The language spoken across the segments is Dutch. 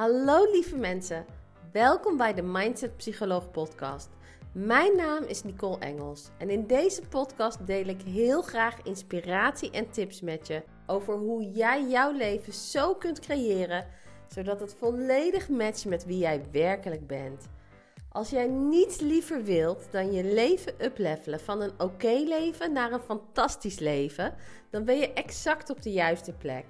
Hallo lieve mensen, welkom bij de Mindset Psycholoog podcast. Mijn naam is Nicole Engels en in deze podcast deel ik heel graag inspiratie en tips met je over hoe jij jouw leven zo kunt creëren zodat het volledig matcht met wie jij werkelijk bent. Als jij niets liever wilt dan je leven uplevelen van een oké leven naar een fantastisch leven, dan ben je exact op de juiste plek.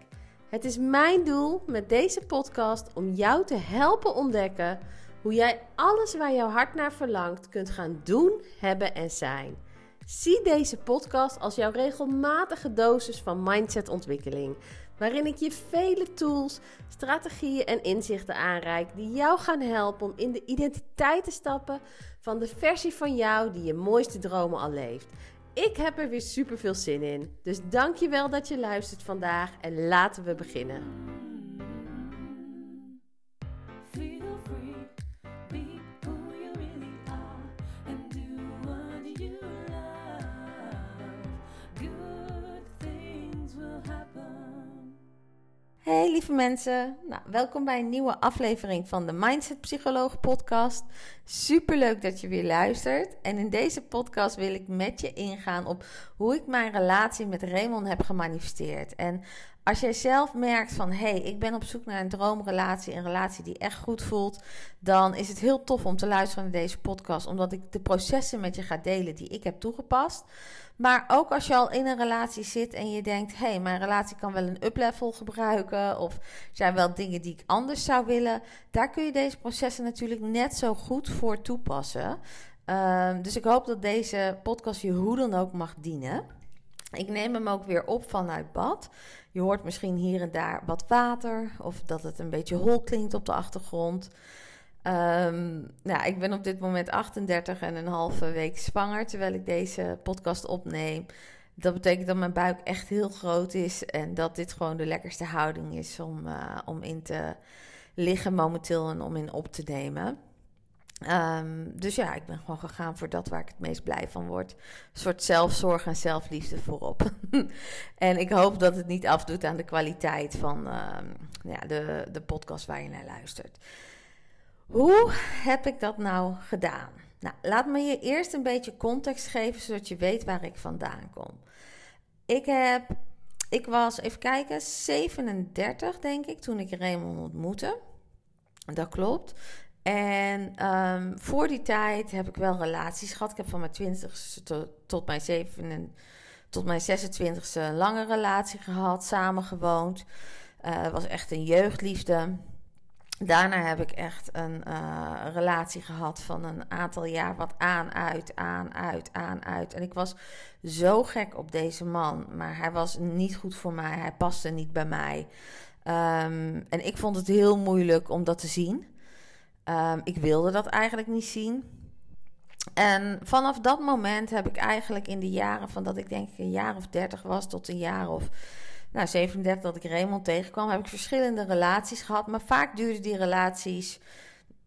Het is mijn doel met deze podcast om jou te helpen ontdekken hoe jij alles waar jouw hart naar verlangt kunt gaan doen, hebben en zijn. Zie deze podcast als jouw regelmatige dosis van mindsetontwikkeling, waarin ik je vele tools, strategieën en inzichten aanreik die jou gaan helpen om in de identiteit te stappen van de versie van jou die je mooiste dromen al leeft. Ik heb er weer super veel zin in. Dus dankjewel dat je luistert vandaag en laten we beginnen. Hey lieve mensen, nou, welkom bij een nieuwe aflevering van de Mindset Psycholoog podcast. Super leuk dat je weer luistert. En in deze podcast wil ik met je ingaan op hoe ik mijn relatie met Raymond heb gemanifesteerd. En als jij zelf merkt van hé, hey, ik ben op zoek naar een droomrelatie, een relatie die echt goed voelt, dan is het heel tof om te luisteren naar deze podcast, omdat ik de processen met je ga delen die ik heb toegepast. Maar ook als je al in een relatie zit en je denkt: hé, hey, mijn relatie kan wel een uplevel gebruiken. Of zijn wel dingen die ik anders zou willen. Daar kun je deze processen natuurlijk net zo goed voor toepassen. Ehm, dus ik hoop dat deze podcast je hoe dan ook mag dienen. Ik neem hem ook weer op vanuit bad. Je hoort misschien hier en daar wat water. Of dat het een beetje hol klinkt op de achtergrond. Um, nou, ik ben op dit moment 38 en een halve week zwanger terwijl ik deze podcast opneem. Dat betekent dat mijn buik echt heel groot is en dat dit gewoon de lekkerste houding is om, uh, om in te liggen momenteel en om in op te nemen. Um, dus ja, ik ben gewoon gegaan voor dat waar ik het meest blij van word. Een soort zelfzorg en zelfliefde voorop. en ik hoop dat het niet afdoet aan de kwaliteit van uh, ja, de, de podcast waar je naar luistert. Hoe heb ik dat nou gedaan? Nou, laat me je eerst een beetje context geven, zodat je weet waar ik vandaan kom. Ik heb, ik was, even kijken, 37 denk ik, toen ik Raymond ontmoette. Dat klopt. En um, voor die tijd heb ik wel relaties gehad. Ik heb van mijn 20ste tot, mijn 7 tot mijn 26ste een lange relatie gehad, samen gewoond. Uh, was echt een jeugdliefde. Daarna heb ik echt een uh, relatie gehad van een aantal jaar, wat aan, uit, aan, uit, aan, uit. En ik was zo gek op deze man, maar hij was niet goed voor mij, hij paste niet bij mij. Um, en ik vond het heel moeilijk om dat te zien. Um, ik wilde dat eigenlijk niet zien. En vanaf dat moment heb ik eigenlijk in de jaren van dat ik denk een jaar of dertig was tot een jaar of nou, 37 dat ik Raymond tegenkwam, heb ik verschillende relaties gehad. Maar vaak duurden die relaties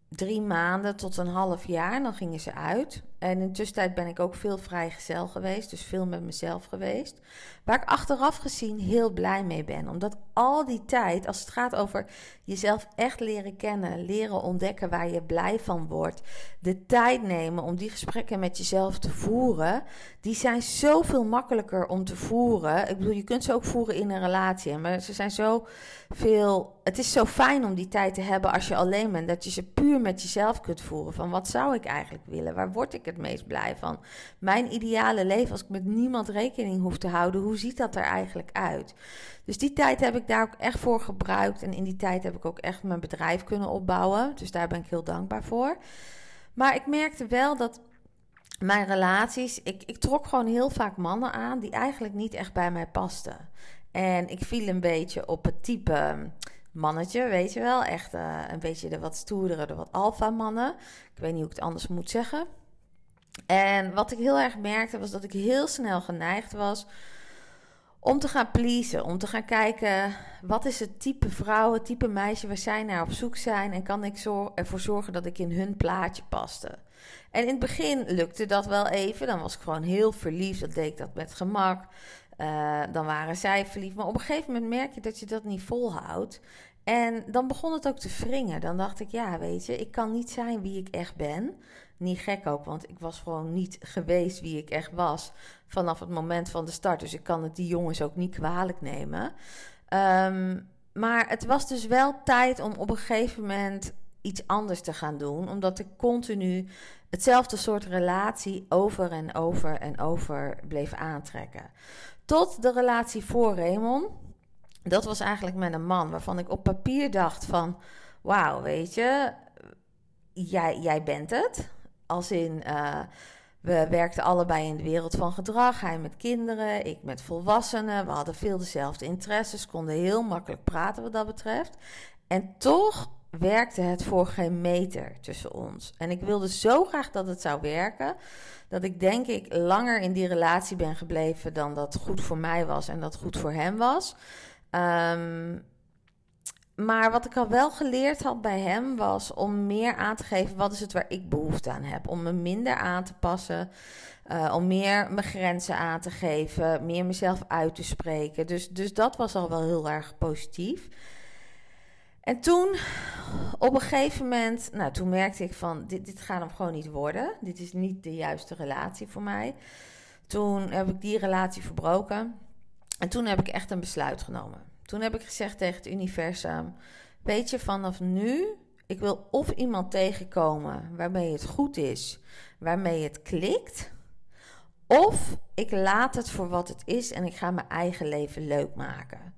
drie maanden tot een half jaar. Dan gingen ze uit. En in de tussentijd ben ik ook veel vrijgezel geweest. Dus veel met mezelf geweest. Waar ik achteraf gezien heel blij mee ben. Omdat al die tijd, als het gaat over jezelf echt leren kennen, leren ontdekken waar je blij van wordt, de tijd nemen om die gesprekken met jezelf te voeren, die zijn zoveel makkelijker om te voeren. Ik bedoel, je kunt ze ook voeren in een relatie, maar ze zijn zo veel. Het is zo fijn om die tijd te hebben als je alleen bent, dat je ze puur met jezelf kunt voeren. Van wat zou ik eigenlijk willen? Waar word ik het meest blij van? Mijn ideale leven, als ik met niemand rekening hoef te houden, hoe ziet dat er eigenlijk uit? Dus die tijd heb ik daar ook echt voor gebruikt. En in die tijd heb ik ook echt mijn bedrijf kunnen opbouwen. Dus daar ben ik heel dankbaar voor. Maar ik merkte wel dat mijn relaties, ik, ik trok gewoon heel vaak mannen aan die eigenlijk niet echt bij mij pasten. En ik viel een beetje op het type mannetje, weet je wel. Echt uh, een beetje de wat stoerdere, de wat alfa mannen. Ik weet niet hoe ik het anders moet zeggen. En wat ik heel erg merkte was dat ik heel snel geneigd was om te gaan pleasen, om te gaan kijken wat is het type vrouw, het type meisje waar zij naar op zoek zijn en kan ik ervoor zorgen dat ik in hun plaatje paste. En in het begin lukte dat wel even, dan was ik gewoon heel verliefd, dat deed ik dat met gemak. Eh, dan waren zij verliefd. Maar op een gegeven moment merk je dat je dat niet volhoudt. En dan begon het ook te wringen. Dan dacht ik, ja, weet je, ik kan niet zijn wie ik echt ben. Niet gek ook, want ik was gewoon niet geweest wie ik echt was vanaf het moment van de start. Dus ik kan het die jongens ook niet kwalijk nemen. Ehm, maar het was dus wel tijd om op een gegeven moment iets anders te gaan doen, omdat ik continu hetzelfde soort relatie over en over en over bleef aantrekken. Tot de relatie voor Raymond. Dat was eigenlijk met een man waarvan ik op papier dacht van... Wauw, weet je, jij, jij bent het. Als in, uh, we werkten allebei in de wereld van gedrag. Hij met kinderen, ik met volwassenen. We hadden veel dezelfde interesses, konden heel makkelijk praten wat dat betreft. En toch werkte het voor geen meter tussen ons. En ik wilde zo graag dat het zou werken, dat ik denk ik langer in die relatie ben gebleven dan dat goed voor mij was en dat goed voor hem was. Um, maar wat ik al wel geleerd had bij hem was om meer aan te geven wat is het waar ik behoefte aan heb. Om me minder aan te passen, uh, om meer mijn grenzen aan te geven, meer mezelf uit te spreken. Dus, dus dat was al wel heel erg positief. En toen, op een gegeven moment, nou toen merkte ik van dit, dit gaat hem gewoon niet worden. Dit is niet de juiste relatie voor mij. Toen heb ik die relatie verbroken. En toen heb ik echt een besluit genomen. Toen heb ik gezegd tegen het universum: Weet je, vanaf nu, ik wil of iemand tegenkomen waarmee het goed is, waarmee het klikt. Of ik laat het voor wat het is en ik ga mijn eigen leven leuk maken.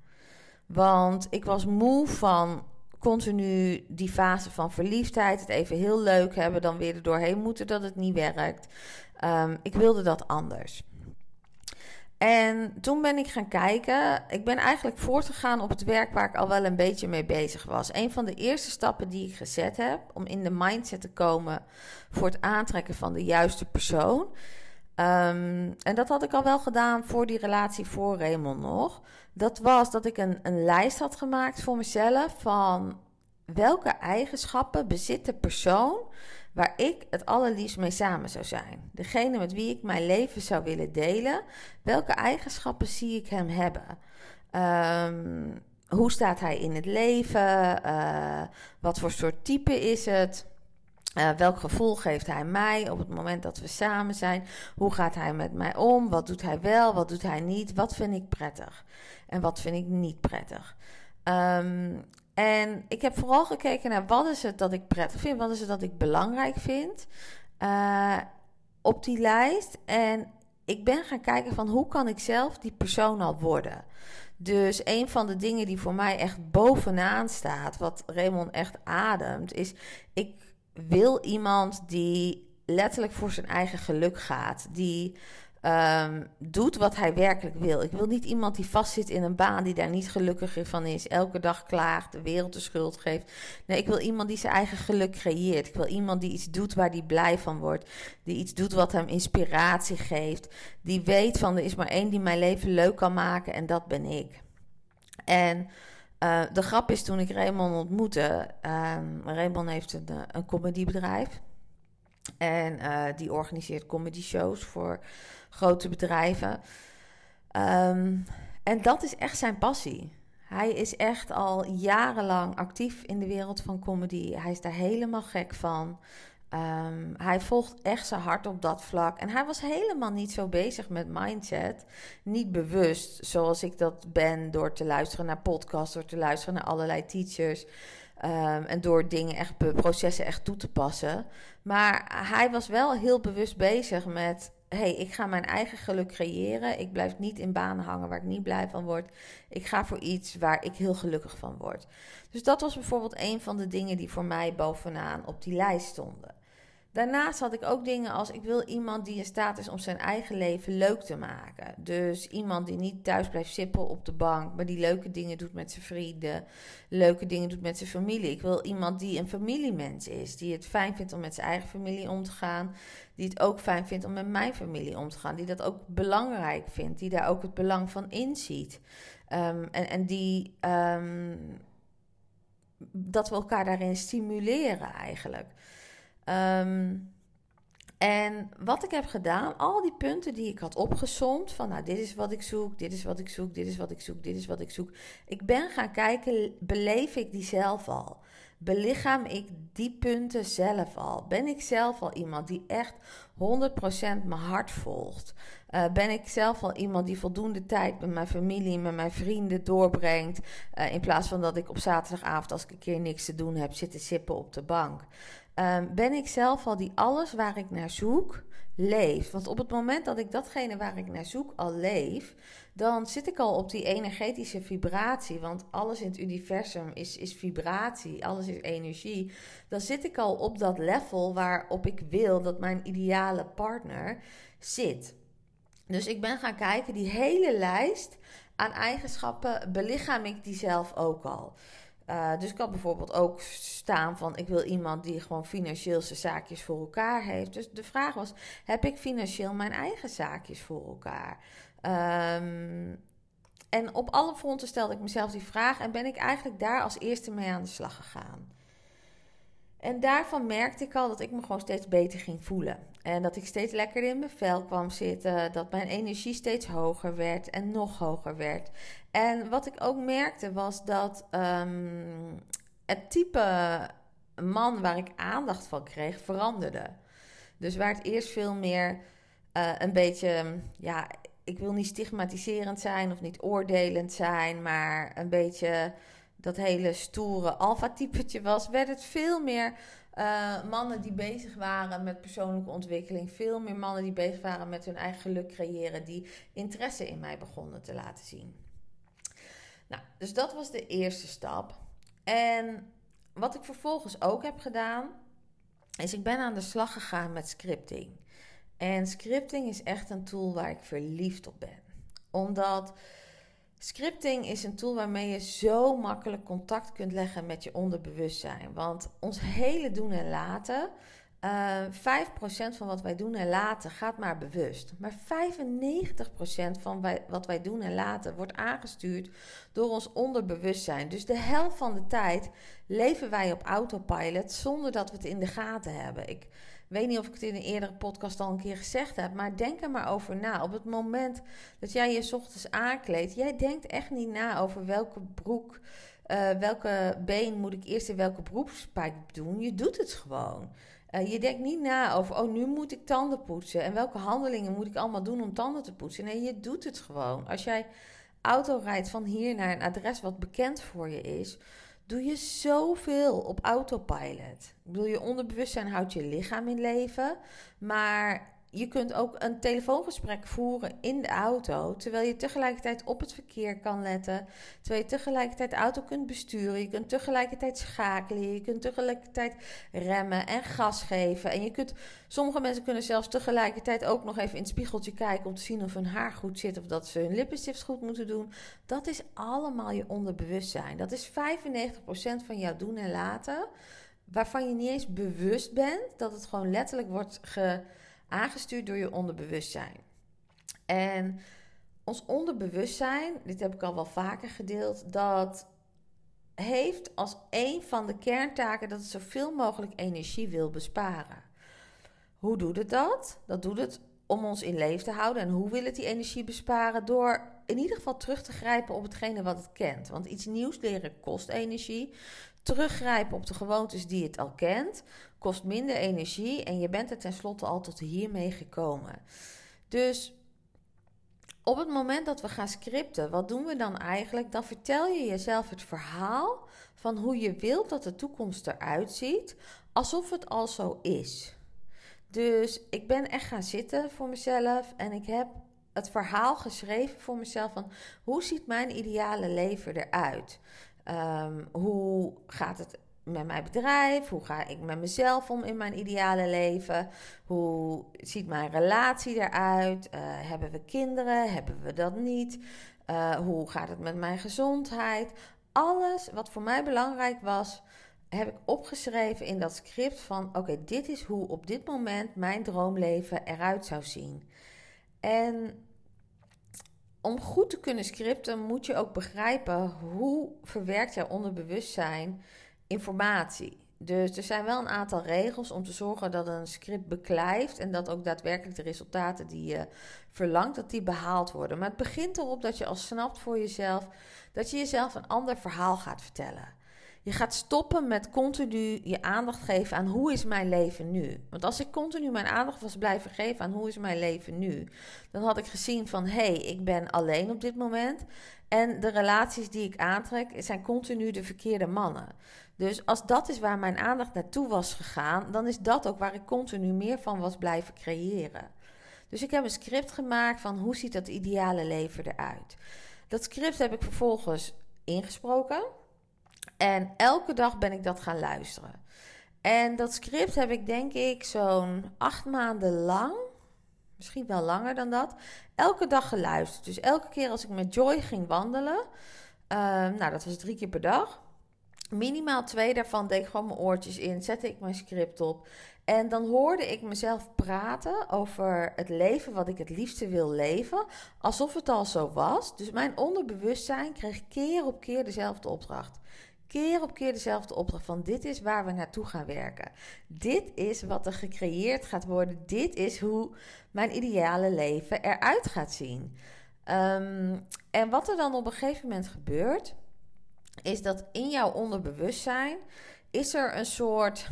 Want ik was moe van continu die fase van verliefdheid, het even heel leuk hebben, dan weer er doorheen moeten dat het niet werkt. Um, ik wilde dat anders. En toen ben ik gaan kijken. Ik ben eigenlijk voortgegaan op het werk waar ik al wel een beetje mee bezig was. Een van de eerste stappen die ik gezet heb om in de mindset te komen voor het aantrekken van de juiste persoon. Um, en dat had ik al wel gedaan voor die relatie voor Raymond nog. Dat was dat ik een, een lijst had gemaakt voor mezelf van welke eigenschappen bezit de persoon waar ik het allerliefst mee samen zou zijn. Degene met wie ik mijn leven zou willen delen. Welke eigenschappen zie ik hem hebben? Um, hoe staat hij in het leven? Uh, wat voor soort type is het? Uh, welk gevoel geeft hij mij op het moment dat we samen zijn? Hoe gaat hij met mij om? Wat doet hij wel? Wat doet hij niet? Wat vind ik prettig? En wat vind ik niet prettig? Um, en ik heb vooral gekeken naar wat is het dat ik prettig vind, wat is het dat ik belangrijk vind uh, op die lijst. En ik ben gaan kijken van hoe kan ik zelf die persoon al worden. Dus een van de dingen die voor mij echt bovenaan staat, wat Raymond echt ademt, is ik wil iemand die letterlijk voor zijn eigen geluk gaat. Die um, doet wat hij werkelijk wil. Ik wil niet iemand die vastzit in een baan die daar niet gelukkig van is, elke dag klaagt, de wereld de schuld geeft. Nee, ik wil iemand die zijn eigen geluk creëert. Ik wil iemand die iets doet waar hij blij van wordt, die iets doet wat hem inspiratie geeft, die weet van er is maar één die mijn leven leuk kan maken en dat ben ik. En uh, de grap is toen ik Raymond ontmoette, um, Raymond heeft een, een comedybedrijf. En uh, die organiseert comedy shows voor grote bedrijven. Um, en dat is echt zijn passie. Hij is echt al jarenlang actief in de wereld van comedy. Hij is daar helemaal gek van. Um, hij volgt echt zijn hart op dat vlak. En hij was helemaal niet zo bezig met mindset. Niet bewust, zoals ik dat ben, door te luisteren naar podcasts, door te luisteren naar allerlei teachers. Um, en door dingen echt, processen echt toe te passen. Maar hij was wel heel bewust bezig met hey, ik ga mijn eigen geluk creëren. Ik blijf niet in banen hangen waar ik niet blij van word. Ik ga voor iets waar ik heel gelukkig van word. Dus dat was bijvoorbeeld een van de dingen die voor mij bovenaan op die lijst stonden. Daarnaast had ik ook dingen als ik wil iemand die in staat is om zijn eigen leven leuk te maken. Dus iemand die niet thuis blijft sippen op de bank, maar die leuke dingen doet met zijn vrienden, leuke dingen doet met zijn familie. Ik wil iemand die een familiemens is, die het fijn vindt om met zijn eigen familie om te gaan, die het ook fijn vindt om met mijn familie om te gaan, die dat ook belangrijk vindt, die daar ook het belang van inziet. Um, en, en die um, dat we elkaar daarin stimuleren eigenlijk. Um, En wat ik heb gedaan, al die punten die ik had opgezond, van nou, dit is wat ik zoek, dit is wat ik zoek, dit is wat ik zoek, dit is wat ik zoek. Ik ben gaan kijken, beleef ik die zelf al? Belichaam ik die punten zelf al? Ben ik zelf al iemand die echt 100% mijn hart volgt? Uh, ben ik zelf al iemand die voldoende tijd met mijn familie, met mijn vrienden doorbrengt? Uh, in plaats van dat ik op zaterdagavond, als ik een keer niks te doen heb, zit te sippen op de bank. Um, ben ik zelf al die alles waar ik naar zoek leef? Want op het moment dat ik datgene waar ik naar zoek al leef, dan zit ik al op die energetische vibratie. Want alles in het universum is, is vibratie, alles is energie. Dan zit ik al op dat level waarop ik wil dat mijn ideale partner zit. Dus ik ben gaan kijken, die hele lijst aan eigenschappen belichaam ik die zelf ook al. Uh, dus ik had bijvoorbeeld ook staan van ik wil iemand die gewoon financieel zijn zaakjes voor elkaar heeft. Dus de vraag was: heb ik financieel mijn eigen zaakjes voor elkaar? Um, en op alle fronten stelde ik mezelf die vraag en ben ik eigenlijk daar als eerste mee aan de slag gegaan. En daarvan merkte ik al dat ik me gewoon steeds beter ging voelen. En dat ik steeds lekkerder in mijn vel kwam zitten. Dat mijn energie steeds hoger werd en nog hoger werd. En wat ik ook merkte was dat um, het type man waar ik aandacht van kreeg veranderde. Dus waar het eerst veel meer uh, een beetje, ja, ik wil niet stigmatiserend zijn of niet oordelend zijn, maar een beetje dat hele stoere alfa-typetje was, werd het veel meer uh, mannen die bezig waren met persoonlijke ontwikkeling. Veel meer mannen die bezig waren met hun eigen geluk creëren. Die interesse in mij begonnen te laten zien. Nou, dus dat was de eerste stap. En wat ik vervolgens ook heb gedaan, is ik ben aan de slag gegaan met scripting. En scripting is echt een tool waar ik verliefd op ben. Omdat Scripting is een tool waarmee je zo makkelijk contact kunt leggen met je onderbewustzijn. Want ons hele doen en laten, uh, eh, 5% van wat wij doen en laten gaat maar bewust. Maar 95% van wat wij doen en laten wordt aangestuurd door ons onderbewustzijn. Dus de helft van de tijd leven wij op autopilot zonder dat we het in de gaten hebben. Ik weet niet of ik het in een eerdere podcast al een keer gezegd heb, maar denk er maar over na. Op het moment dat jij je ochtends aankleedt, jij denkt echt niet na over welke broek, uh, welke been moet ik eerst in welke beroepspijp doen. Je doet het gewoon. Uh, je denkt niet na over, oh, nu moet ik tanden poetsen. En welke handelingen moet ik allemaal doen om tanden te poetsen? Nee, je doet het gewoon. Als jij auto rijdt van hier naar een adres wat bekend voor je is, doe je zoveel op autopilot. Ik bedoel, je onderbewustzijn houdt je lichaam in leven, maar je kunt ook een telefoongesprek voeren in de auto, terwijl je tegelijkertijd op het verkeer kan letten, terwijl je tegelijkertijd de auto kunt besturen, je kunt tegelijkertijd schakelen, je kunt tegelijkertijd remmen en gas geven. En je kunt, sommige mensen kunnen zelfs tegelijkertijd ook nog even in het spiegeltje kijken om te zien of hun haar goed zit of dat ze hun lippenstift goed moeten doen. Dat is allemaal je onderbewustzijn. Dat is 95% van jouw doen en laten, waarvan je niet eens bewust bent dat het gewoon letterlijk wordt ge aangestuurd door je onderbewustzijn. En ons onderbewustzijn, dit heb ik al wel vaker gedeeld, dat heeft als een van de kerntaken dat het zoveel mogelijk energie wil besparen. Hoe doet het dat? Dat doet het om ons in leven te houden. En hoe wil het die energie besparen? Door in ieder geval terug te grijpen op hetgene wat het kent. Want iets nieuws leren kost energie. Teruggrijpen op de gewoontes die het al kent, kost minder energie en je bent er tenslotte al tot hiermee gekomen. Dus op het moment dat we gaan scripten, wat doen we dan eigenlijk? Dan vertel je jezelf het verhaal van hoe je wilt dat de toekomst eruit ziet, alsof het al zo is. Dus ik ben echt gaan zitten voor mezelf en ik heb het verhaal geschreven voor mezelf van hoe ziet mijn ideale leven eruit? Um, hoe gaat het met mijn bedrijf? Hoe ga ik met mezelf om in mijn ideale leven? Hoe ziet mijn relatie eruit? Uh, hebben we kinderen? Hebben we dat niet? Uh, hoe gaat het met mijn gezondheid? Alles wat voor mij belangrijk was, heb ik opgeschreven in dat script van oké, dit is hoe op dit moment mijn droomleven eruit zou zien. En om goed te kunnen scripten moet je ook begrijpen hoe verwerkt jouw onderbewustzijn informatie. Dus er zijn wel een aantal regels om te zorgen dat een script beklijft en dat ook daadwerkelijk de resultaten die je verlangt, dat die behaald worden. Maar het begint erop dat je al snapt voor jezelf dat je jezelf een ander verhaal gaat vertellen. Je gaat stoppen met continu je aandacht geven aan hoe is mijn leven nu. Want als ik continu mijn aandacht was blijven geven aan hoe is mijn leven nu, dan had ik gezien van hé, hey, ik ben alleen op dit moment. En de relaties die ik aantrek zijn continu de verkeerde mannen. Dus als dat is waar mijn aandacht naartoe was gegaan, dan is dat ook waar ik continu meer van was blijven creëren. Dus ik heb een script gemaakt van hoe ziet dat ideale leven eruit. Dat script heb ik vervolgens ingesproken. En elke dag ben ik dat gaan luisteren. En dat script heb ik denk ik zo'n acht maanden lang, misschien wel langer dan dat, elke dag geluisterd. Dus elke keer als ik met Joy ging wandelen, uh, nou dat was drie keer per dag. Minimaal twee daarvan deed ik gewoon mijn oortjes in, zette ik mijn script op. En dan hoorde ik mezelf praten over het leven wat ik het liefste wil leven, alsof het al zo was. Dus mijn onderbewustzijn kreeg keer op keer dezelfde opdracht keer op keer dezelfde opdracht van dit is waar we naartoe gaan werken. Dit is wat er gecreëerd gaat worden. Dit is hoe mijn ideale leven eruit gaat zien. Ehm, en wat er dan op een gegeven moment gebeurt, is dat in jouw onderbewustzijn is er een soort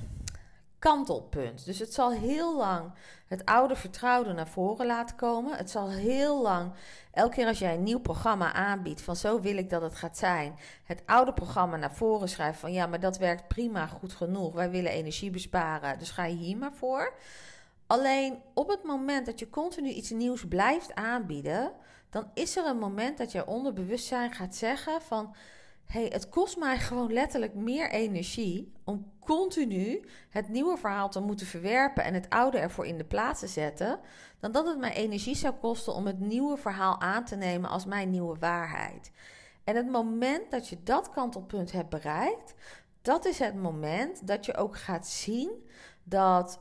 kantelpunt. Dus het zal heel lang het oude vertrouwde naar voren laten komen. Het zal heel lang, elke keer als jij een nieuw programma aanbiedt, van zo wil ik dat het gaat zijn, het oude programma naar voren schrijven van ja, maar dat werkt prima, goed genoeg. Wij willen energie besparen, dus ga je hier maar voor. Alleen op het moment dat je continu iets nieuws blijft aanbieden, dan is er een moment dat je onderbewustzijn gaat zeggen van hey, het kost mij gewoon letterlijk meer energie om continu het nieuwe verhaal te moeten verwerpen en het oude ervoor in de plaats te zetten, dan dat het mij energie zou kosten om het nieuwe verhaal aan te nemen als mijn nieuwe waarheid. En het moment dat je dat kantelpunt hebt bereikt, dat is het moment dat je ook gaat zien dat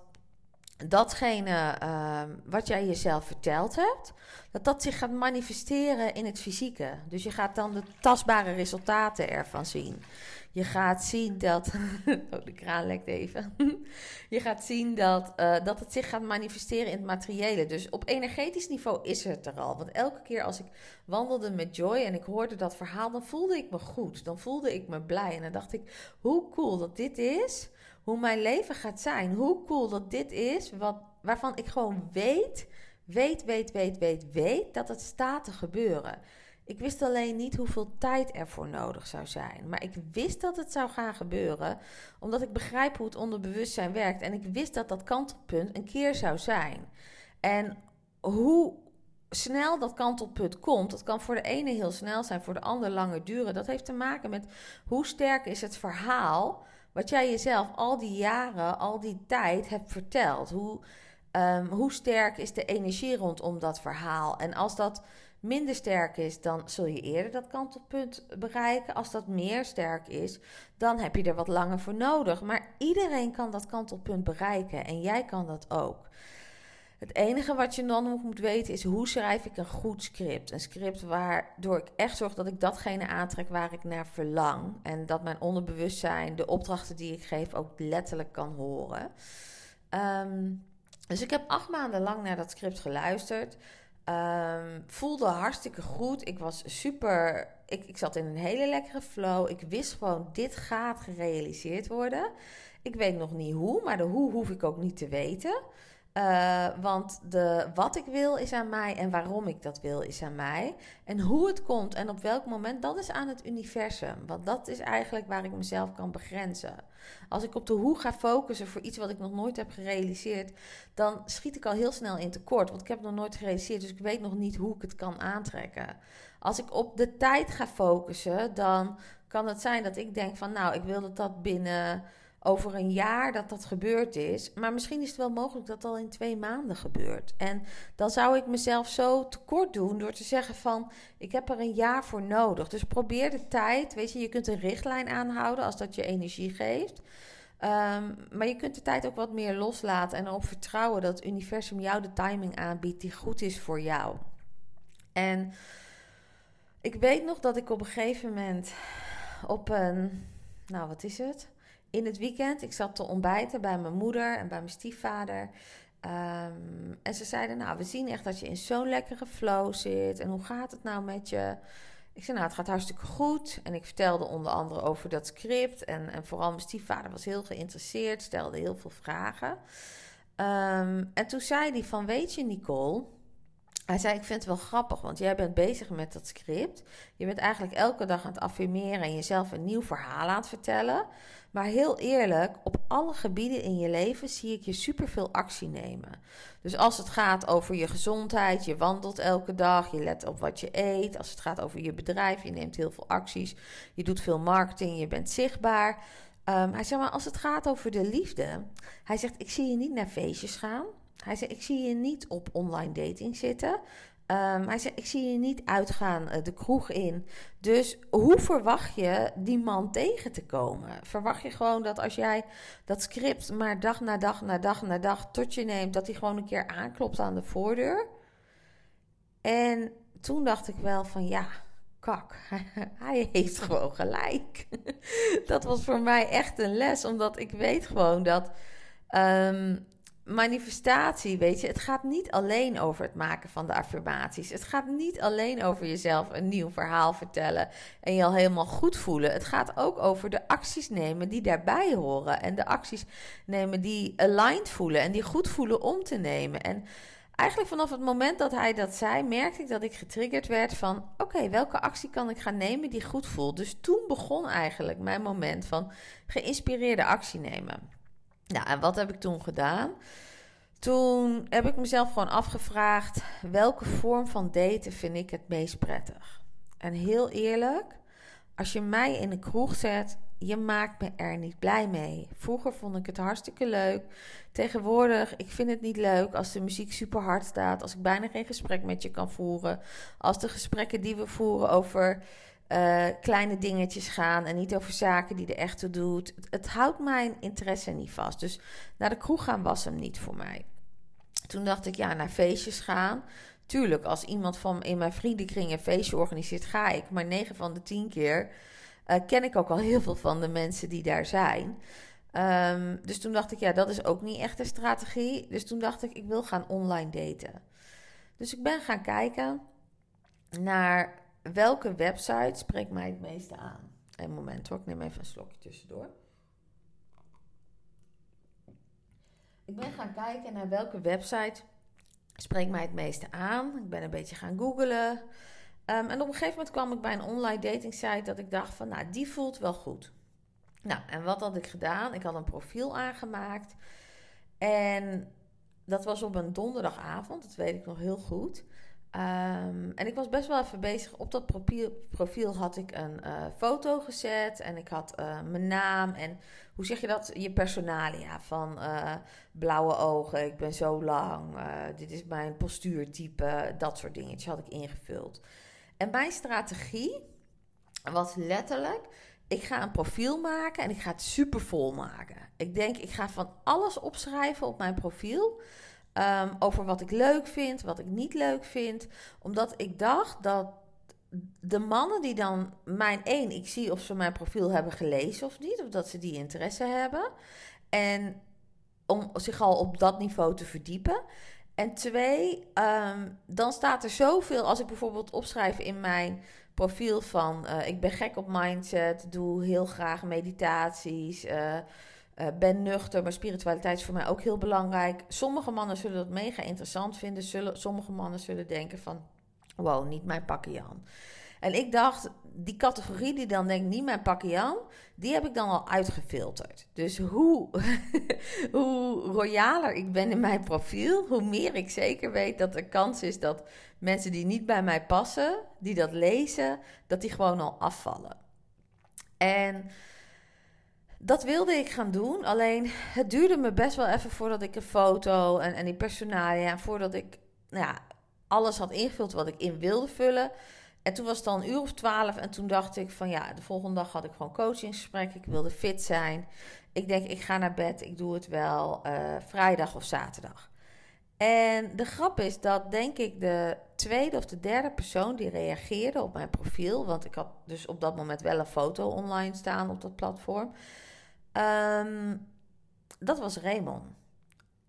datgene uh, wat jij jezelf verteld hebt, dat dat zich gaat manifesteren in het fysieke. Dus je gaat dan de tastbare resultaten ervan zien. Je gaat zien dat. oh, de kraan lekt even. je gaat zien dat, uh, dat het zich gaat manifesteren in het materiële. Dus op energetisch niveau is het er al. Want elke keer als ik wandelde met Joy en ik hoorde dat verhaal, dan voelde ik me goed. Dan voelde ik me blij. En dan dacht ik: hoe cool dat dit is hoe mijn leven gaat zijn. Hoe cool dat dit is, wat, waarvan ik gewoon weet, weet, weet, weet, weet, weet dat het staat te gebeuren. Ik wist alleen niet hoeveel tijd ervoor nodig zou zijn. Maar ik wist dat het zou gaan gebeuren, omdat ik begrijp hoe het onderbewustzijn werkt. En ik wist dat dat kantelpunt een keer zou zijn. En hoe snel dat kantelpunt komt, dat kan voor de ene heel snel zijn, voor de ander langer duren. Dat heeft te maken met hoe sterk is het verhaal wat jij jezelf al die jaren, al die tijd hebt verteld. Hoe, um, hoe sterk is de energie rondom dat verhaal? En als dat minder sterk is, dan zul je eerder dat kantelpunt bereiken. Als dat meer sterk is, dan heb je er wat langer voor nodig. Maar iedereen kan dat kantelpunt bereiken en jij kan dat ook. Het enige wat je dan nog moet weten is hoe schrijf ik een goed script. Een script waardoor ik echt zorg dat ik datgene aantrek waar ik naar verlang. En dat mijn onderbewustzijn de opdrachten die ik geef ook letterlijk kan horen. Ehm, dus ik heb acht maanden lang naar dat script geluisterd. Um, voelde hartstikke goed. Ik was super. Ik, ik zat in een hele lekkere flow. Ik wist gewoon: dit gaat gerealiseerd worden. Ik weet nog niet hoe, maar de hoe hoef ik ook niet te weten. Uh, want de, wat ik wil is aan mij en waarom ik dat wil is aan mij. En hoe het komt en op welk moment, dat is aan het universum. Want dat is eigenlijk waar ik mezelf kan begrenzen. Als ik op de hoe ga focussen voor iets wat ik nog nooit heb gerealiseerd, dan schiet ik al heel snel in tekort. Want ik heb nog nooit gerealiseerd, dus ik weet nog niet hoe ik het kan aantrekken. Als ik op de tijd ga focussen, dan kan het zijn dat ik denk van nou, ik wil dat dat binnen over een jaar dat dat gebeurd is. Maar misschien is het wel mogelijk dat dat al in twee maanden gebeurt. En dan zou ik mezelf zo tekort doen door te zeggen van... ik heb er een jaar voor nodig. Dus probeer de tijd. Weet je, je kunt een richtlijn aanhouden als dat je energie geeft. Um, maar je kunt de tijd ook wat meer loslaten en erop vertrouwen dat het universum jou de timing aanbiedt die goed is voor jou. En ik weet nog dat ik op een gegeven moment op een, nou wat is het? In het weekend, ik zat te ontbijten bij mijn moeder en bij mijn stiefvader. Ehm, en ze zeiden, nou, we zien echt dat je in zo'n lekkere flow zit. En hoe gaat het nou met je? Ik zei, nou, het gaat hartstikke goed. En ik vertelde onder andere over dat script. En, en vooral mijn stiefvader was heel geïnteresseerd, stelde heel veel vragen. Ehm, en toen zei hij van, weet je Nicole... Hij zei, ik vind het wel grappig, want jij bent bezig met dat script. Je bent eigenlijk elke dag aan het affirmeren en jezelf een nieuw verhaal aan het vertellen. Maar heel eerlijk, op alle gebieden in je leven zie ik je superveel actie nemen. Dus als het gaat over je gezondheid, je wandelt elke dag, je let op wat je eet. Als het gaat over je bedrijf, je neemt heel veel acties. Je doet veel marketing, je bent zichtbaar. Um, hij zegt maar, als het gaat over de liefde. Hij zegt, ik zie je niet naar feestjes gaan. Hij zei: Ik zie je niet op online dating zitten. Um, hij zei: Ik zie je niet uitgaan uh, de kroeg in. Dus hoe verwacht je die man tegen te komen? Verwacht je gewoon dat als jij dat script maar dag na dag na dag na dag tot je neemt, dat hij gewoon een keer aanklopt aan de voordeur? En toen dacht ik wel van ja, kak, hij heeft gewoon gelijk. dat was voor mij echt een les, omdat ik weet gewoon dat. Um, manifestatie, weet je, het gaat niet alleen over het maken van de affirmaties. Het gaat niet alleen over jezelf een nieuw verhaal vertellen en je al helemaal goed voelen. Het gaat ook over de acties nemen die daarbij horen en de acties nemen die aligned voelen en die goed voelen om te nemen. En eigenlijk vanaf het moment dat hij dat zei, merkte ik dat ik getriggerd werd van: oké, welke actie kan ik gaan nemen die goed voelt? Dus toen begon eigenlijk mijn moment van geïnspireerde actie nemen. Nou, en wat heb ik toen gedaan? Toen heb ik mezelf gewoon afgevraagd: welke vorm van daten vind ik het meest prettig? En heel eerlijk, als je mij in een kroeg zet, je maakt me er niet blij mee. Vroeger vond ik het hartstikke leuk. Tegenwoordig, ik vind het niet leuk als de muziek super hard staat, als ik bijna geen gesprek met je kan voeren, als de gesprekken die we voeren over uh, kleine dingetjes gaan en niet over zaken die de echte doet. Het, houdt mijn interesse niet vast. Dus naar de kroeg gaan was hem niet voor mij. Toen dacht ik, ja, naar feestjes gaan. Tuurlijk, als iemand van in mijn vriendenkring een feestje organiseert, ga ik. Maar 9 van de 10 keer uh, ken ik ook al heel veel van de mensen die daar zijn. Um, dus toen dacht ik, ja, dat is ook niet echt een strategie. Dus toen dacht ik, ik wil gaan online daten. Dus ik ben gaan kijken naar welke website spreekt mij het meeste aan? Een moment hoor, ik neem even een slokje tussendoor. Ik ben gaan kijken naar welke website spreekt mij het meeste aan. Ik ben een beetje gaan googlen. Um, en op een gegeven moment kwam ik bij een online dating site dat ik dacht van, nou, die voelt wel goed. Nou, en wat had ik gedaan? Ik had een profiel aangemaakt. En dat was op een donderdagavond, dat weet ik nog heel goed. Um, en ik was best wel even bezig. Op dat profiel, profiel had ik een uh, foto gezet. En ik had uh, mijn naam. En hoe zeg je dat? Je personalia. Van uh, blauwe ogen. Ik ben zo lang. dit is mijn postuurtype. Dat soort dingetjes had ik ingevuld. En mijn strategie was letterlijk. Ik ga een profiel maken en ik ga het super vol maken. Ik denk, ik ga van alles opschrijven op mijn profiel. Um, over wat ik leuk vind, wat ik niet leuk vind. Omdat ik dacht dat de mannen die dan mijn één, ik zie of ze mijn profiel hebben gelezen of niet, of dat ze die interesse hebben. En om zich al op dat niveau te verdiepen. En twee, um, dan staat er zoveel, als ik bijvoorbeeld opschrijf in mijn profiel van uh, ik ben gek op mindset, doe heel graag meditaties. Uh, uh, ben nuchter, maar spiritualiteit is voor mij ook heel belangrijk. Sommige mannen zullen dat mega interessant vinden. Zullen, sommige mannen zullen denken van, wow, niet mijn pakje Jan. En ik dacht, die categorie die dan denkt, niet mijn pakje Jan, die heb ik dan al uitgefilterd. Dus hoe, hoe royaler ik ben in mijn profiel, hoe meer ik zeker weet dat er kans is dat mensen die niet bij mij passen, die dat lezen, dat die gewoon al afvallen. En dat wilde ik gaan doen. Alleen het duurde me best wel even voordat ik een foto en, en die personalia. Voordat ik nou ja, alles had ingevuld wat ik in wilde vullen. En toen was het dan een uur of twaalf. En toen dacht ik van ja, de volgende dag had ik gewoon coachingsgesprek. Ik wilde fit zijn. Ik denk, ik ga naar bed. Ik doe het wel uh, vrijdag of zaterdag. En de grap is dat, denk ik, de tweede of de derde persoon die reageerde op mijn profiel. Want ik had dus op dat moment wel een foto online staan op dat platform Ehm, dat was Raymond.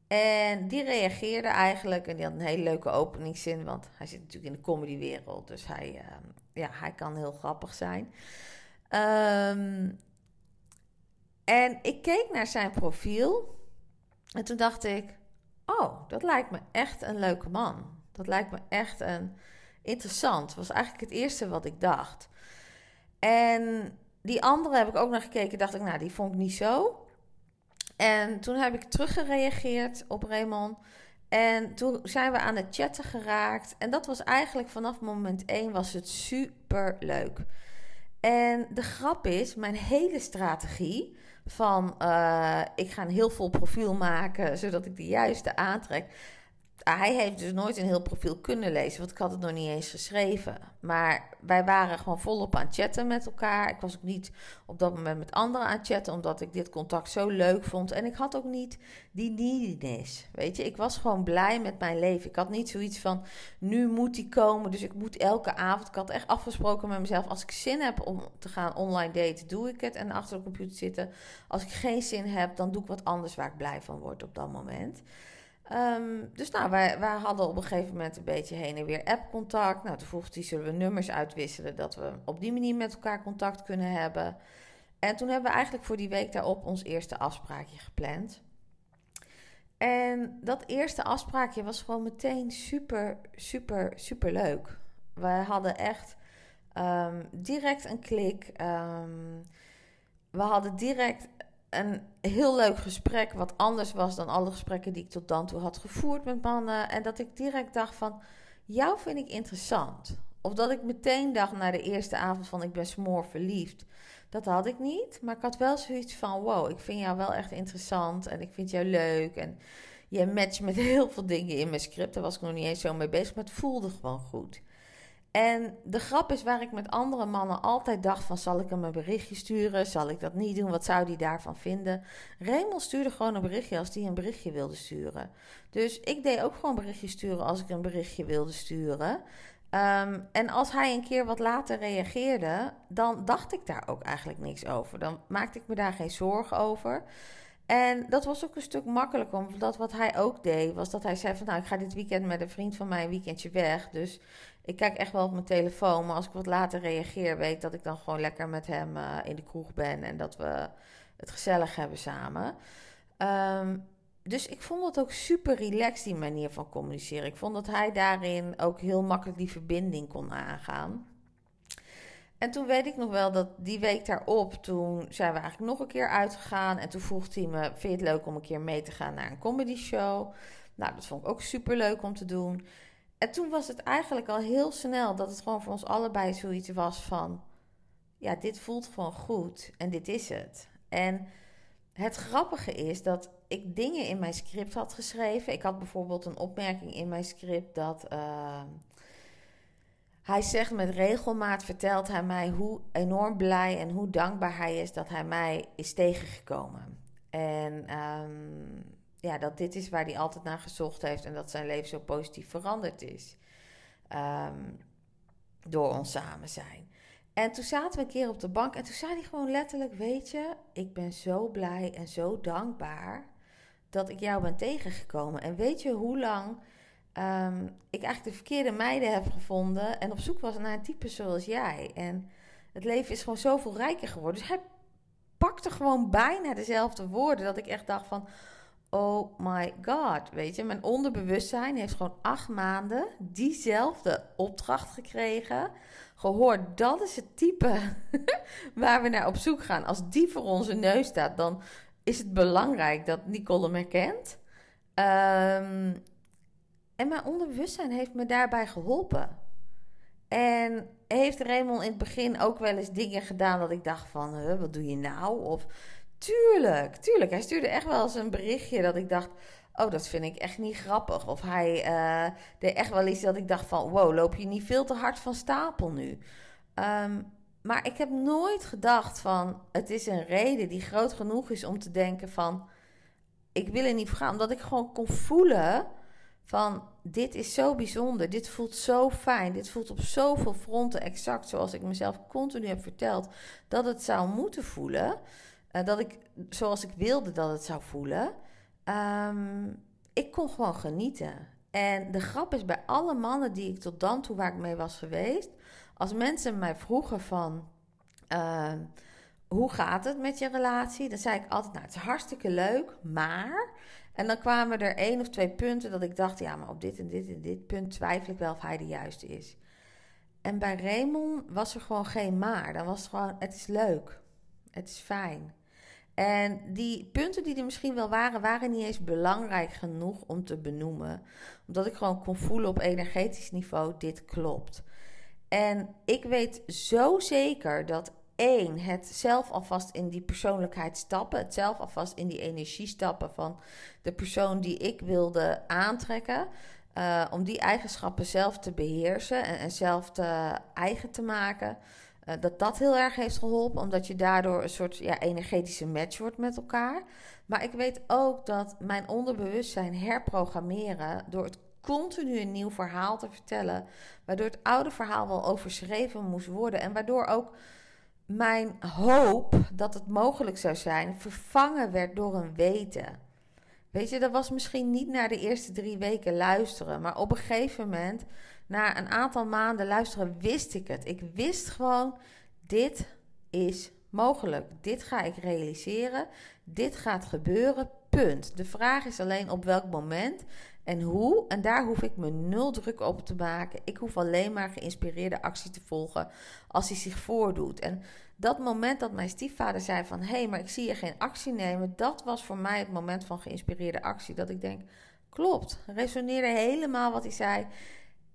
En die reageerde eigenlijk, en die had een hele leuke openingszin, want hij zit natuurlijk in de comedywereld, dus hij, ehm, ja, hij kan heel grappig zijn. Ehm, en ik keek naar zijn profiel en toen dacht ik, oh, dat lijkt me echt een leuke man. Dat lijkt me echt een interessant. Was eigenlijk het eerste wat ik dacht. En die andere heb ik ook naar gekeken, dacht ik, nou, die vond ik niet zo. En toen heb ik teruggereageerd op Raymond. En toen zijn we aan het chatten geraakt. En dat was eigenlijk vanaf moment 1 was het super leuk. En de grap is, mijn hele strategie van uh, ik ga een heel vol profiel maken, zodat ik de juiste aantrek. Hij heeft dus nooit een heel profiel kunnen lezen, want ik had het nog niet eens geschreven. Maar wij waren gewoon volop aan het chatten met elkaar. Ik was ook niet op dat moment met anderen aan het chatten, omdat ik dit contact zo leuk vond. En ik had ook niet die neediness, weet je. Ik was gewoon blij met mijn leven. Ik had niet zoiets van, nu moet die komen, dus ik moet elke avond. Ik had echt afgesproken met mezelf, als ik zin heb om te gaan online daten, doe ik het en achter de computer zitten. Als ik geen zin heb, dan doe ik wat anders waar ik blij van word op dat moment. Um, dus nou, wij, wij hadden op een gegeven moment een beetje heen en weer app-contact. Nou, toen vroeg hij, zullen we nummers uitwisselen, dat we op die manier met elkaar contact kunnen hebben. En toen hebben we eigenlijk voor die week daarop ons eerste afspraakje gepland. En dat eerste afspraakje was gewoon meteen super, super, super leuk. We hadden echt um, direct een klik. Um, we hadden direct een heel leuk gesprek, wat anders was dan alle gesprekken die ik tot dan toe had gevoerd met mannen. En dat ik direct dacht van, jou vind ik interessant. Of dat ik meteen dacht na de eerste avond van, ik ben smoor verliefd. Dat had ik niet, maar ik had wel zoiets van, wow, ik vind jou wel echt interessant en ik vind jou leuk. En je matcht met heel veel dingen in mijn script, daar was ik nog niet eens zo mee bezig, maar het voelde gewoon goed. En de grap is waar ik met andere mannen altijd dacht van... zal ik hem een berichtje sturen? Zal ik dat niet doen? Wat zou die daarvan vinden? Raymond stuurde gewoon een berichtje als hij een berichtje wilde sturen. Dus ik deed ook gewoon berichtjes sturen als ik een berichtje wilde sturen. Um, en als hij een keer wat later reageerde... dan dacht ik daar ook eigenlijk niks over. Dan maakte ik me daar geen zorgen over... En dat was ook een stuk makkelijker, omdat wat hij ook deed, was dat hij zei van nou, ik ga dit weekend met een vriend van mij een weekendje weg. Dus ik kijk echt wel op mijn telefoon, maar als ik wat later reageer, weet ik dat ik dan gewoon lekker met hem uh, in de kroeg ben en dat we het gezellig hebben samen. Um, dus ik vond het ook super relaxed, die manier van communiceren. Ik vond dat hij daarin ook heel makkelijk die verbinding kon aangaan. En toen weet ik nog wel dat die week daarop, toen zijn we eigenlijk nog een keer uitgegaan. En toen vroeg hij me, vind je het leuk om een keer mee te gaan naar een comedy show? Nou, dat vond ik ook super leuk om te doen. En toen was het eigenlijk al heel snel dat het gewoon voor ons allebei zoiets was van... Ja, dit voelt gewoon goed en dit is het. En het grappige is dat ik dingen in mijn script had geschreven. Ik had bijvoorbeeld een opmerking in mijn script dat... Uh, hij zegt met regelmaat, vertelt hij mij hoe enorm blij en hoe dankbaar hij is dat hij mij is tegengekomen. En um, ja, dat dit is waar hij altijd naar gezocht heeft en dat zijn leven zo positief veranderd is. Um, door ons samen zijn. En toen zaten we een keer op de bank en toen zei hij gewoon letterlijk: Weet je, ik ben zo blij en zo dankbaar dat ik jou ben tegengekomen. En weet je hoe lang um, ik eigenlijk de verkeerde meiden heb gevonden en op zoek was naar een type zoals jij. En het leven is gewoon zoveel rijker geworden. Dus hij pakte gewoon bijna dezelfde woorden dat ik echt dacht van... Oh my god, weet je, mijn onderbewustzijn heeft gewoon acht maanden diezelfde opdracht gekregen. Gehoord, dat is het type waar we naar op zoek gaan. Als die voor onze neus staat, dan is het belangrijk dat Nicole hem herkent. Um, en mijn onderbewustzijn heeft me daarbij geholpen. En heeft Raymond in het begin ook wel eens dingen gedaan dat ik dacht van, huh, wat doe je nou? Of tuurlijk, tuurlijk. Hij stuurde echt wel eens een berichtje dat ik dacht, oh, dat vind ik echt niet grappig. Of hij uh, deed echt wel iets dat ik dacht van, wow, loop je niet veel te hard van stapel nu? Um, maar ik heb nooit gedacht van, het is een reden die groot genoeg is om te denken van, ik wil er niet voor gaan. Omdat ik gewoon kon voelen van dit is zo bijzonder, dit voelt zo fijn, dit voelt op zoveel fronten exact zoals ik mezelf continu heb verteld dat het zou moeten voelen. Uh, dat ik zoals ik wilde dat het zou voelen. Ehm, ik kon gewoon genieten. En de grap is bij alle mannen die ik tot dan toe waar ik mee was geweest, als mensen mij vroegen van uh, hoe gaat het met je relatie, dan zei ik altijd, nou het is hartstikke leuk, maar en dan kwamen er één of twee punten dat ik dacht, ja, maar op dit en dit en dit punt twijfel ik wel of hij de juiste is. En bij Raymond was er gewoon geen maar. Dan was het gewoon, het is leuk. Het is fijn. En die punten die er misschien wel waren, waren niet eens belangrijk genoeg om te benoemen. Omdat ik gewoon kon voelen op energetisch niveau, dit klopt. En ik weet zo zeker dat één, het zelf alvast in die persoonlijkheid stappen. Het zelf alvast in die energie stappen van de persoon die ik wilde aantrekken. Uh, om die eigenschappen zelf te beheersen en, en zelf te eigen te maken. Uh, dat dat heel erg heeft geholpen, omdat je daardoor een soort ja, energetische match wordt met elkaar. Maar ik weet ook dat mijn onderbewustzijn herprogrammeren door het continu een nieuw verhaal te vertellen, waardoor het oude verhaal wel overschreven moest worden en waardoor ook mijn hoop dat het mogelijk zou zijn vervangen werd door een weten. Weet je, dat was misschien niet na de eerste drie weken luisteren, maar op een gegeven moment, na een aantal maanden luisteren, wist ik het. Ik wist gewoon, dit is mogelijk. Dit ga ik realiseren. Dit gaat gebeuren. Punt. De vraag is alleen op welk moment en hoe. En daar hoef ik me nul druk op te maken. Ik hoef alleen maar geïnspireerde actie te volgen als die zich voordoet. En dat moment dat mijn stiefvader zei van... hé, hey, maar ik zie je geen actie nemen... dat was voor mij het moment van geïnspireerde actie. Dat ik denk, klopt, resoneerde helemaal wat hij zei.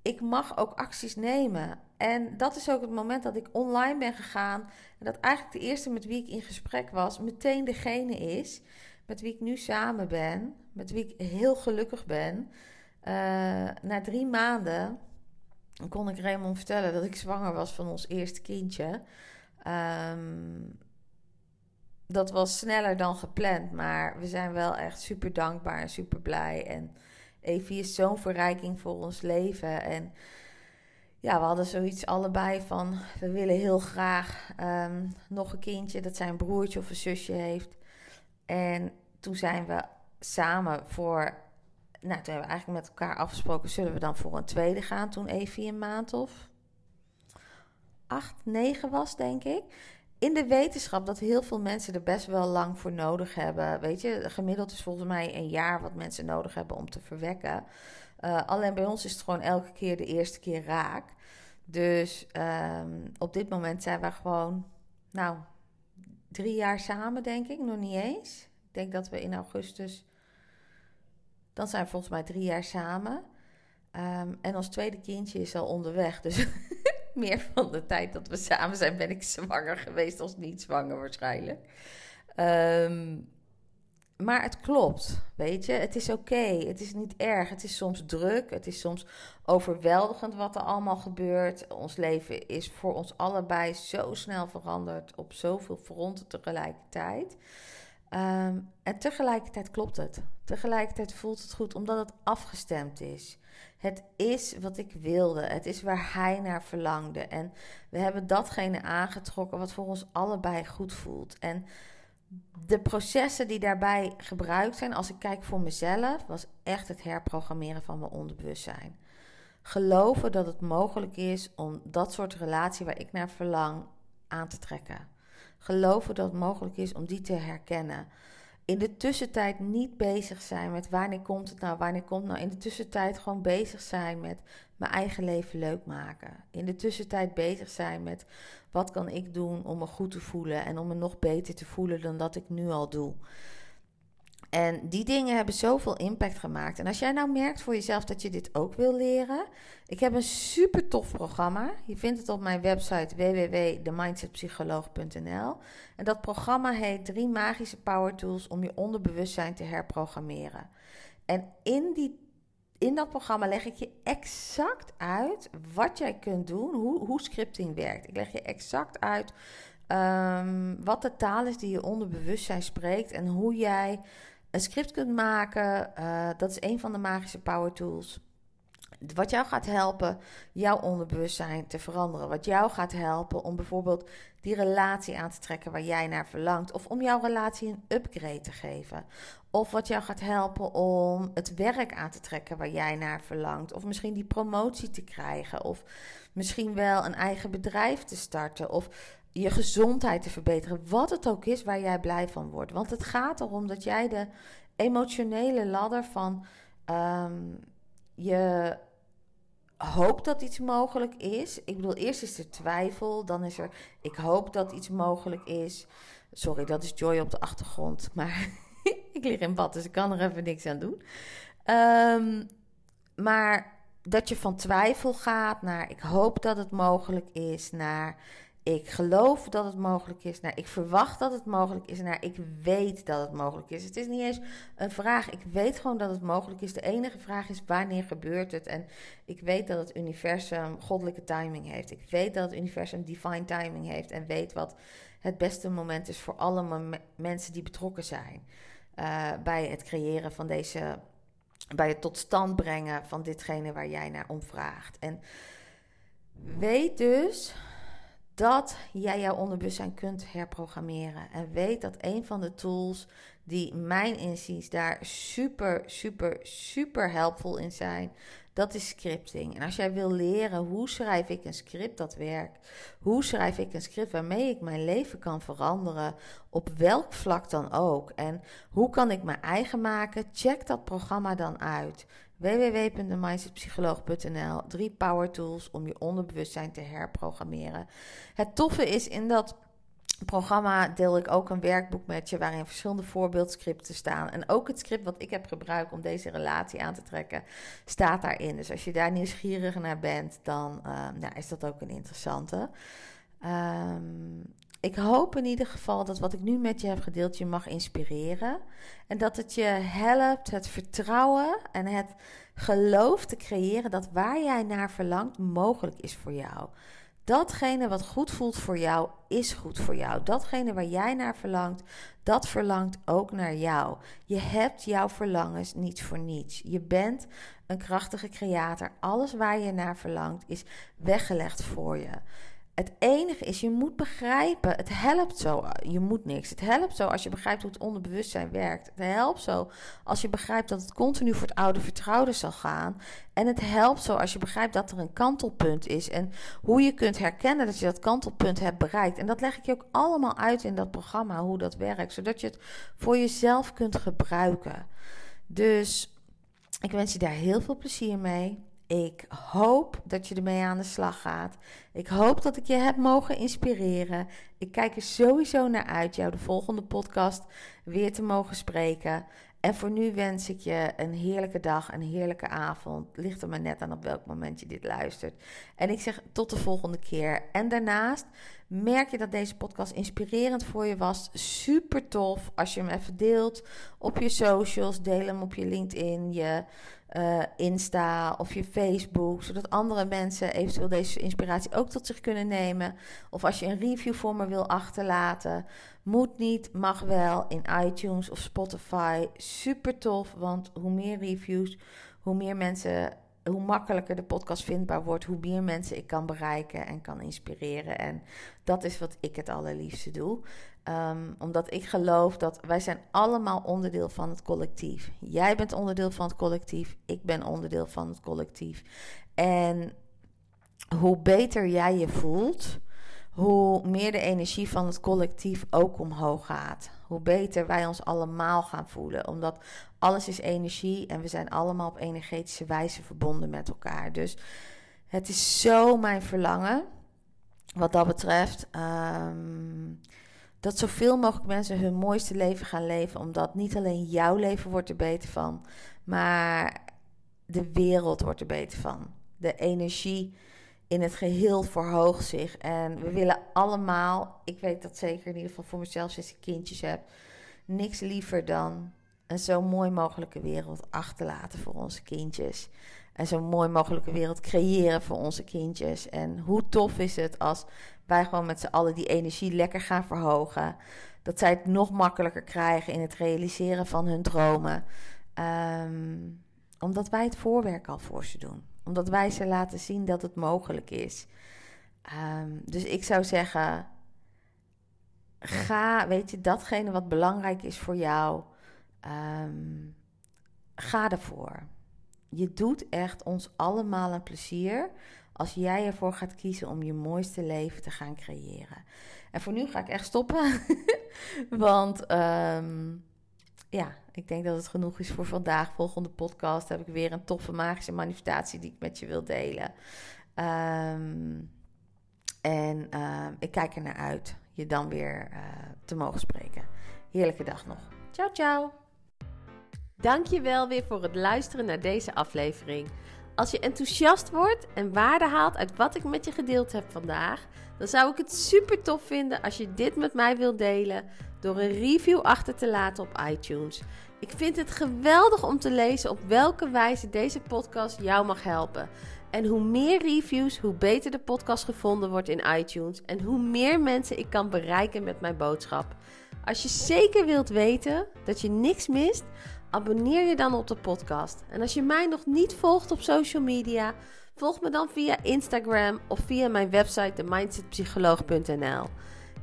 Ik mag ook acties nemen. En dat is ook het moment dat ik online ben gegaan... en dat eigenlijk de eerste met wie ik in gesprek was... meteen degene is met wie ik nu samen ben... met wie ik heel gelukkig ben... Uh, na drie maanden kon ik Raymond vertellen dat ik zwanger was van ons eerste kindje. Um, dat was sneller dan gepland, maar we zijn wel echt super dankbaar en super blij. En Evie is zo'n verrijking voor ons leven. En ja, we hadden zoiets allebei van: we willen heel graag um, nog een kindje dat zijn broertje of een zusje heeft. En toen zijn we samen voor. Nou, toen hebben we eigenlijk met elkaar afgesproken: zullen we dan voor een tweede gaan? Toen Evie een maand of 8, 9 was, denk ik. In de wetenschap dat heel veel mensen er best wel lang voor nodig hebben. Weet je, gemiddeld is volgens mij een jaar wat mensen nodig hebben om te verwekken. Uh, alleen bij ons is het gewoon elke keer de eerste keer raak. Dus um, op dit moment zijn we gewoon, nou, drie jaar samen, denk ik, nog niet eens. Ik denk dat we in augustus, dan zijn we volgens mij drie jaar samen. Um, en ons tweede kindje is al onderweg. Dus meer van de tijd dat we samen zijn, ben ik zwanger geweest als niet zwanger waarschijnlijk. Um, maar het klopt, weet je. Het is oké, het is niet erg. Het is soms druk, het is soms overweldigend wat er allemaal gebeurt. Ons leven is voor ons allebei zo snel veranderd op zoveel fronten tegelijkertijd. Um, en tegelijkertijd klopt het. Tegelijkertijd voelt het goed omdat het afgestemd is. Het is wat ik wilde. Het is waar hij naar verlangde. En we hebben datgene aangetrokken wat voor ons allebei goed voelt. En de processen die daarbij gebruikt zijn, als ik kijk voor mezelf, was echt het herprogrammeren van mijn onderbewustzijn. Geloven dat het mogelijk is om dat soort relatie waar ik naar verlang aan te trekken. Geloven dat het mogelijk is om die te herkennen in de tussentijd niet bezig zijn met wanneer komt het nou, wanneer komt het nou. In de tussentijd gewoon bezig zijn met mijn eigen leven leuk maken. In de tussentijd bezig zijn met wat kan ik doen om me goed te voelen en om me nog beter te voelen dan dat ik nu al doe. En die dingen hebben zoveel impact gemaakt. En als jij nou merkt voor jezelf dat je dit ook wil leren, ik heb een super tof programma. Je vindt het op mijn website www.themindsetpsycholoog.nl. En dat programma heet Drie magische power tools om je onderbewustzijn te herprogrammeren. En in, die, in dat programma leg ik je exact uit wat jij kunt doen, hoe, hoe scripting werkt. Ik leg je exact uit um, wat de taal is die je onderbewustzijn spreekt en hoe jij een script kunt maken. Uh, dat is een van de magische power tools. Wat jou gaat helpen jouw onderbewustzijn te veranderen. Wat jou gaat helpen om bijvoorbeeld die relatie aan te trekken waar jij naar verlangt. Of om jouw relatie een upgrade te geven. Of wat jou gaat helpen om het werk aan te trekken waar jij naar verlangt. Of misschien die promotie te krijgen. Of misschien wel een eigen bedrijf te starten. Of je gezondheid te verbeteren. Wat het ook is waar jij blij van wordt. Want het gaat erom dat jij de emotionele ladder van ehm, je hoop dat iets mogelijk is. Ik bedoel, eerst is er twijfel, dan is er ik hoop dat iets mogelijk is. Sorry, dat is Joy op de achtergrond, maar ik lig in bad, dus ik kan er even niks aan doen. Ehm, maar dat je van twijfel gaat naar ik hoop dat het mogelijk is, naar ik geloof dat het mogelijk is. Nou, ik verwacht dat het mogelijk is. Nou, ik weet dat het mogelijk is. Het is niet eens een vraag. Ik weet gewoon dat het mogelijk is. De enige vraag is wanneer gebeurt het? En ik weet dat het universum goddelijke timing heeft. Ik weet dat het universum divine timing heeft. En weet wat het beste moment is voor alle mensen die betrokken zijn. Uh, bij het creëren van deze. Bij het tot stand brengen van ditgene waar jij naar om vraagt. En weet dus dat jij jouw onderbewustzijn kunt herprogrammeren. En weet dat een van de tools die mijn inziens daar super, super, super helpvol in zijn, dat is scripting. En als jij wil leren hoe schrijf ik een script dat werkt, hoe schrijf ik een script waarmee ik mijn leven kan veranderen, op welk vlak dan ook, en hoe kan ik mijn eigen maken, check dat programma dan uit www.mindsetpsycholoog.nl. Drie power tools om je onderbewustzijn te herprogrammeren. Het toffe is in dat programma deel ik ook een werkboek met je waarin verschillende voorbeeldscripten staan. En ook het script wat ik heb gebruikt om deze relatie aan te trekken, staat daarin. Dus als je daar nieuwsgierig naar bent, dan uh, nou, is dat ook een interessante. Um, ik hoop in ieder geval dat wat ik nu met je heb gedeeld je mag inspireren. En dat het je helpt het vertrouwen en het geloof te creëren dat waar jij naar verlangt mogelijk is voor jou. Datgene wat goed voelt voor jou, is goed voor jou. Datgene waar jij naar verlangt, dat verlangt ook naar jou. Je hebt jouw verlangens niet voor niets. Je bent een krachtige creator. Alles waar je naar verlangt is weggelegd voor je. Het enige is, je moet begrijpen, het helpt zo, je moet niks. Het helpt zo als je begrijpt hoe het onderbewustzijn werkt. Het helpt zo als je begrijpt dat het continu voor het oude vertrouwde zal gaan. En het helpt zo als je begrijpt dat er een kantelpunt is en hoe je kunt herkennen dat je dat kantelpunt hebt bereikt. En dat leg ik je ook allemaal uit in dat programma, hoe dat werkt, zodat je het voor jezelf kunt gebruiken. Dus ik wens je daar heel veel plezier mee. Ik hoop dat je ermee aan de slag gaat. Ik hoop dat ik je heb mogen inspireren. Ik kijk er sowieso naar uit jou de volgende podcast weer te mogen spreken. En voor nu wens ik je een heerlijke dag, een heerlijke avond. Ligt er maar net aan op welk moment je dit luistert. En ik zeg tot de volgende keer. En daarnaast merk je dat deze podcast inspirerend voor je was. Super tof als je hem even deelt op je socials. Deel hem op je LinkedIn, je uh, Insta of je Facebook, zodat andere mensen eventueel deze inspiratie ook tot zich kunnen nemen. Of als je een review voor me wil achterlaten, moet niet, mag wel in iTunes of Spotify. Super tof, want hoe meer reviews, hoe meer mensen hoe makkelijker de podcast vindbaar wordt, hoe meer mensen ik kan bereiken en kan inspireren. En dat is wat ik het allerliefste doe. Um, omdat ik geloof dat wij zijn allemaal onderdeel van het collectief. Jij bent onderdeel van het collectief. Ik ben onderdeel van het collectief. En hoe beter jij je voelt, hoe meer de energie van het collectief ook omhoog gaat. Hoe beter wij ons allemaal gaan voelen. Omdat alles is energie en we zijn allemaal op energetische wijze verbonden met elkaar. Dus het is zo mijn verlangen, wat dat betreft. Um, dat zoveel mogelijk mensen hun mooiste leven gaan leven. Omdat niet alleen jouw leven wordt er beter van, maar de wereld wordt er beter van. De energie in het geheel verhoogt zich. En we willen allemaal, ik weet dat zeker in ieder geval voor mezelf sinds ik kindjes heb, niks liever dan een zo mooi mogelijke wereld achterlaten voor onze kindjes. En zo mooi mogelijke wereld creëren voor onze kindjes. En hoe tof is het als wij gewoon met z'n allen die energie lekker gaan verhogen. Dat zij het nog makkelijker krijgen in het realiseren van hun dromen. Um, omdat wij het voorwerk al voor ze doen. Omdat wij ze laten zien dat het mogelijk is. Ehm, dus ik zou zeggen, ga, weet je, datgene wat belangrijk is voor jou, ehm, ga ervoor. Je doet echt ons allemaal een plezier als jij ervoor gaat kiezen om je mooiste leven te gaan creëren. En voor nu ga ik echt stoppen, want ehm, ja, ik denk dat het genoeg is voor vandaag. Volgende podcast heb ik weer een toffe magische manifestatie die ik met je wil delen. Um, en uh, ik kijk er naar uit je dan weer uh, te mogen spreken. Heerlijke dag nog. Ciao, ciao. Dankjewel weer voor het luisteren naar deze aflevering. Als je enthousiast wordt en waarde haalt uit wat ik met je gedeeld heb vandaag, dan zou ik het super tof vinden als je dit met mij wilt delen door een review achter te laten op iTunes. Ik vind het geweldig om te lezen op welke wijze deze podcast jou mag helpen. En hoe meer reviews, hoe beter de podcast gevonden wordt in iTunes en hoe meer mensen ik kan bereiken met mijn boodschap. Als je zeker wilt weten dat je niks mist, abonneer je dan op de podcast. En als je mij nog niet volgt op social media, volg me dan via Instagram of via mijn website themindsetpsycholoog.nl.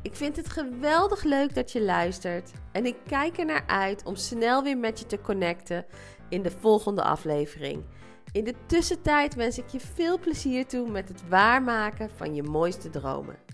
Ik vind het geweldig leuk dat je luistert en ik kijk er naar uit om snel weer met je te connecten in de volgende aflevering. In de tussentijd wens ik je veel plezier toe met het waarmaken van je mooiste dromen.